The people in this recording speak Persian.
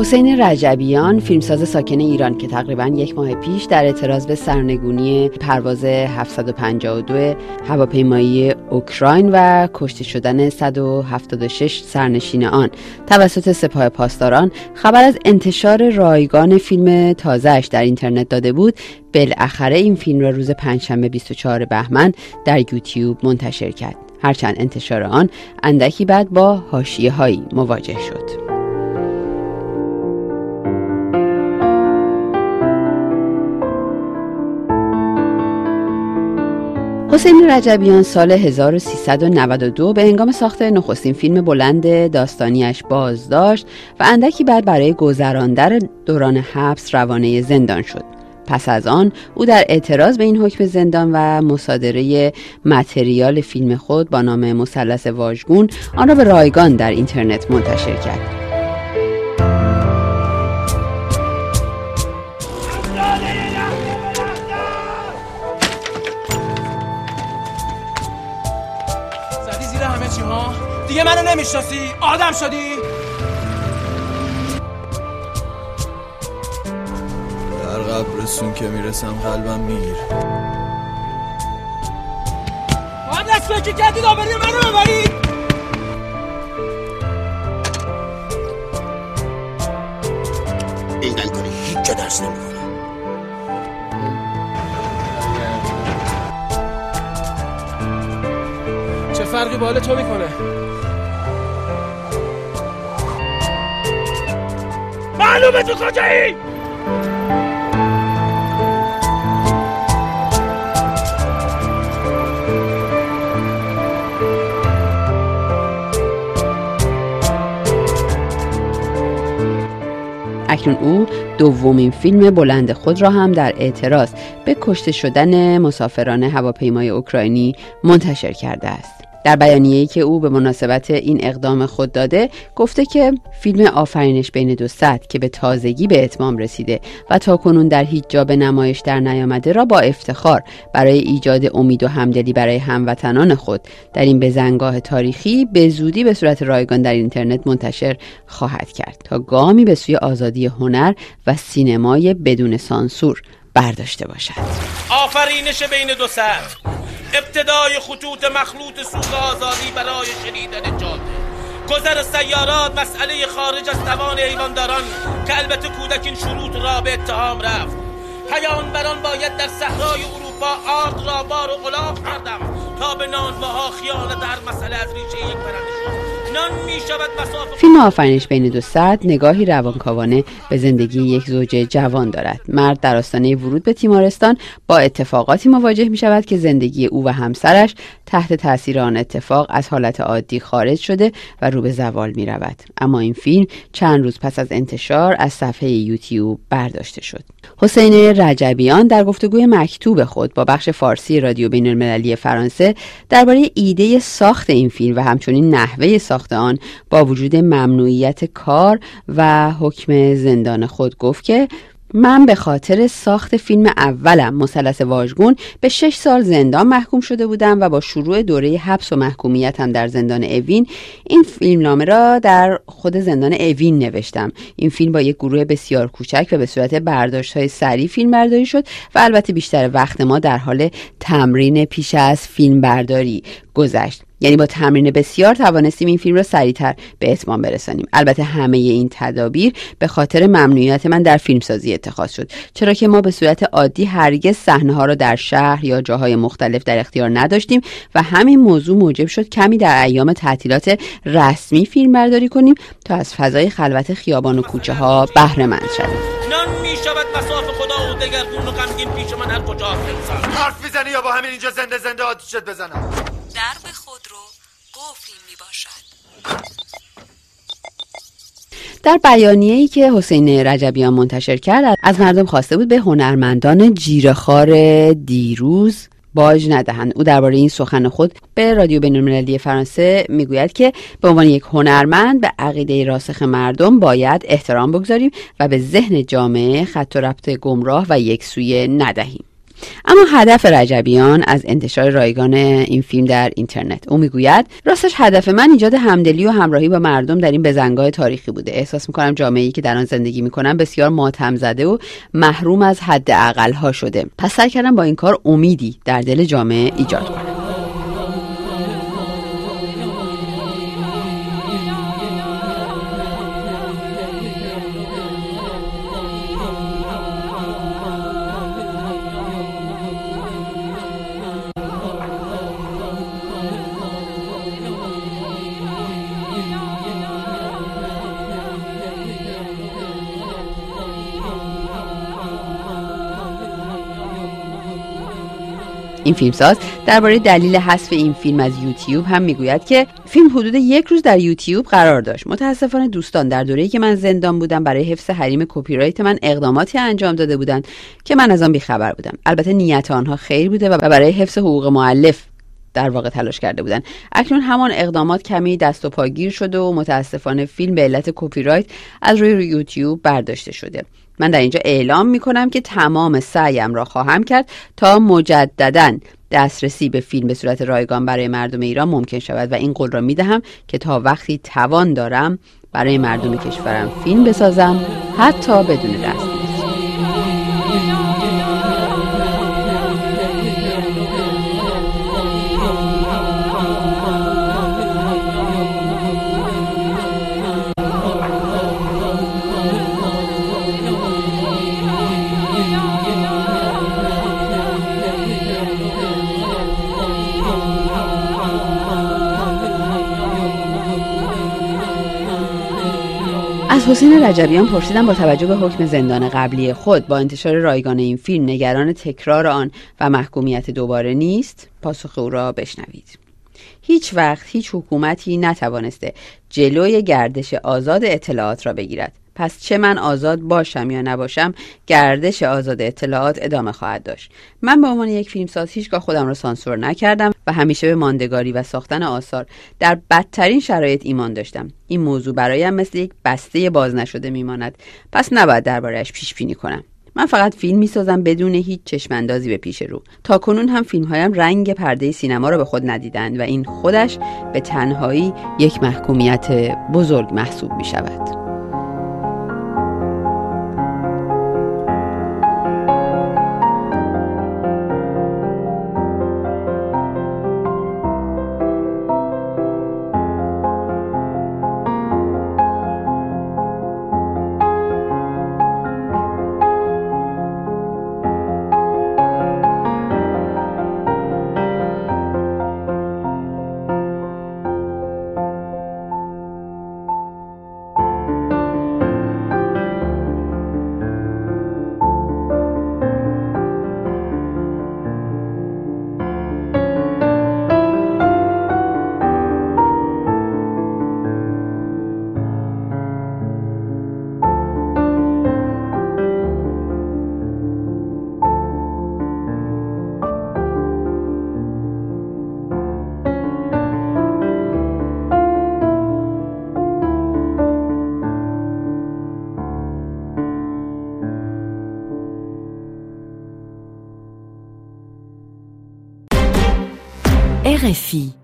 حسین رجبیان فیلمساز ساکن ایران که تقریبا یک ماه پیش در اعتراض به سرنگونی پرواز 752 هواپیمایی اوکراین و کشته شدن 176 سرنشین آن. توسط سپاه پاسداران خبر از انتشار رایگان فیلم تازهش در اینترنت داده بود. بالاخره این فیلم را روز پنجشنبه 24 بهمن در یوتیوب منتشر کرد. هرچند انتشار آن اندکی بعد با حاشیه هایی مواجه شد. حسین رجبیان سال 1392 به هنگام ساخت نخستین فیلم بلند داستانیش بازداشت و اندکی بعد برای گذراندن دوران حبس روانه زندان شد. پس از آن او در اعتراض به این حکم زندان و مصادره متریال فیلم خود با نام مثلث واژگون آن را به رایگان در اینترنت منتشر کرد. دیگه منو نمی‌شناسی. آدم شدی. در قبرستون که می‌رسم قلبم میگیر. باید دست فکر کردید آبری منو ببرید این کنی. هیچ جا درس نمی‌کنه فرقی بالا تو می‌کنه معلومه تو کجایی اکنون او دومین فیلم بلند خود را هم در اعتراض به کشته شدن مسافران هواپیمای اوکراینی منتشر کرده است. در بیانیه‌ای که او به مناسبت این اقدام خود داده گفته که فیلم آفرینش بین دو سطح که به تازگی به اتمام رسیده و تا کنون در هیچ جا به نمایش در نیامده را با افتخار برای ایجاد امید و همدلی برای هموطنان خود در این بزنگاه تاریخی به زودی به صورت رایگان در اینترنت منتشر خواهد کرد تا گامی به سوی آزادی هنر و سینمای بدون سانسور برداشته باشد. آفرینش بین دو سطح. ابتدای خطوط مخلوط سوق آزادی برای شنیدن جاده. گذر سیارات مسئله خارج از توان ایوانداران که البته کودکین شروط را به اتهام رفت. بران باید در صحرای اروپا آرد را بار و غلاف کردم تا به نانواها خیانت در مسئله از ریشه یک برنده فیلم آفرینش بین دو ساعت نگاهی روانکاوانه به زندگی یک زوج جوان دارد. مرد در آستانه ورود به تیمارستان با اتفاقاتی مواجه می شود که زندگی او و همسرش تحت تاثیر آن اتفاق از حالت عادی خارج شده و رو به زوال می رود. اما این فیلم چند روز پس از انتشار از صفحه یوتیوب برداشته شد. حسین رجبیان در گفتگوی مکتوب خود با بخش فارسی رادیو بین المللی فرانسه درباره ایده ساخت این فیلم و همچنین نحوه ساخت آن با وجود ممنوعیت کار و حکم زندان خود گفت که من به خاطر ساخت فیلم اولم مثلث واژگون به شش سال زندان محکوم شده بودم و با شروع دوره حبس و محکومیتم در زندان اوین این فیلم نامه را در خود زندان اوین نوشتم. این فیلم با یک گروه بسیار کوچک و به صورت برداشت های سریع فیلم برداری شد و البته بیشتر وقت ما در حال تمرین پیش از فیلم برداری گذشت. یعنی با تمرین بسیار توانستیم این فیلم را سریعتر به اتمام برسانیم. البته همه این تدابیر به خاطر ممنوعیت من در فیلمسازی اتخاذ شد. چرا که ما به صورت عادی هرگز صحنه ها را در شهر یا جاهای مختلف در اختیار نداشتیم و همین موضوع موجب شد کمی در ایام تعطیلات رسمی فیلم برداری کنیم تا از فضای خلوت خیابان و کوچه ها بهره مند شویم. نان می شود مساف خدا و دگرگون و غمگین پیش من هر کجا حرف یا با همین اینجا زنده زنده آتیشت بزنم. درب خود رو قفل می باشد. در بیانیه‌ای که حسین رجبیان منتشر کرد از مردم خواسته بود به هنرمندان جیرخار دیروز باج ندهند. او درباره این سخن خود به رادیو بینالمللی فرانسه می‌گوید که به عنوان یک هنرمند به عقیده راسخ مردم باید احترام بگذاریم و به ذهن جامعه خط و ربط گمراه و یکسویه ندهیم. اما هدف رجبیان از انتشار رایگان این فیلم در اینترنت. او می‌گوید راستش هدف من ایجاد همدلی و همراهی با مردم در این بزنگاه تاریخی بوده. احساس می‌کنم جامعه ای که در آن زندگی می‌کنم بسیار ماتم زده و محروم از حد ها شده. پس سعی کردم با این کار امیدی در دل جامعه ایجاد کنم. این فیلمساز درباره دلیل حذف این فیلم از یوتیوب هم می‌گوید که فیلم حدود یک روز در یوتیوب قرار داشت. متاسفانه دوستان در دوره‌ای که من زندان بودم برای حفظ حریم کپی رایت من اقداماتی انجام داده بودند که من از آن بیخبر بودم. البته نیت آنها خیر بوده و برای حفظ حقوق معلف در واقع تلاش کرده بودند اکنون همان اقدامات کمی دست و پاگیر شده و متاسفانه فیلم به علت کپی رایت از روی, یوتیوب برداشته شده. من در اینجا اعلام می کنم که تمام سعیم را خواهم کرد تا مجددا دسترسی به فیلم به صورت رایگان برای مردم ایران ممکن شود و این قول را می دهم که تا وقتی توان دارم برای مردم کشورم فیلم بسازم حتی بدون دست. از حسین رجبیان پرسیدم با توجه به حکم زندان قبلی خود با انتشار رایگان این فیلم نگران تکرار آن و محکومیت دوباره نیست پاسخ او را بشنوید. هیچ وقت هیچ حکومتی نتوانسته جلوی گردش آزاد اطلاعات را بگیرد. پس چه من آزاد باشم یا نباشم گردش آزاد اطلاعات ادامه خواهد داشت. من به عنوان یک فیلمساز هیچگاه خودم را سانسور نکردم و همیشه به ماندگاری و ساختن آثار در بدترین شرایط ایمان داشتم. این موضوع برایم مثل یک بسته باز نشده میماند. پس نباید دربارهش پیش بینی کنم. من فقط فیلم می‌سازم بدون هیچ چشماندازی به پیش رو. تا کنون هم فیلم هایم رنگ پرده سینما را به خود ندیدند و این خودش به تنهایی یک محکومیت بزرگ محسوب می شود RFI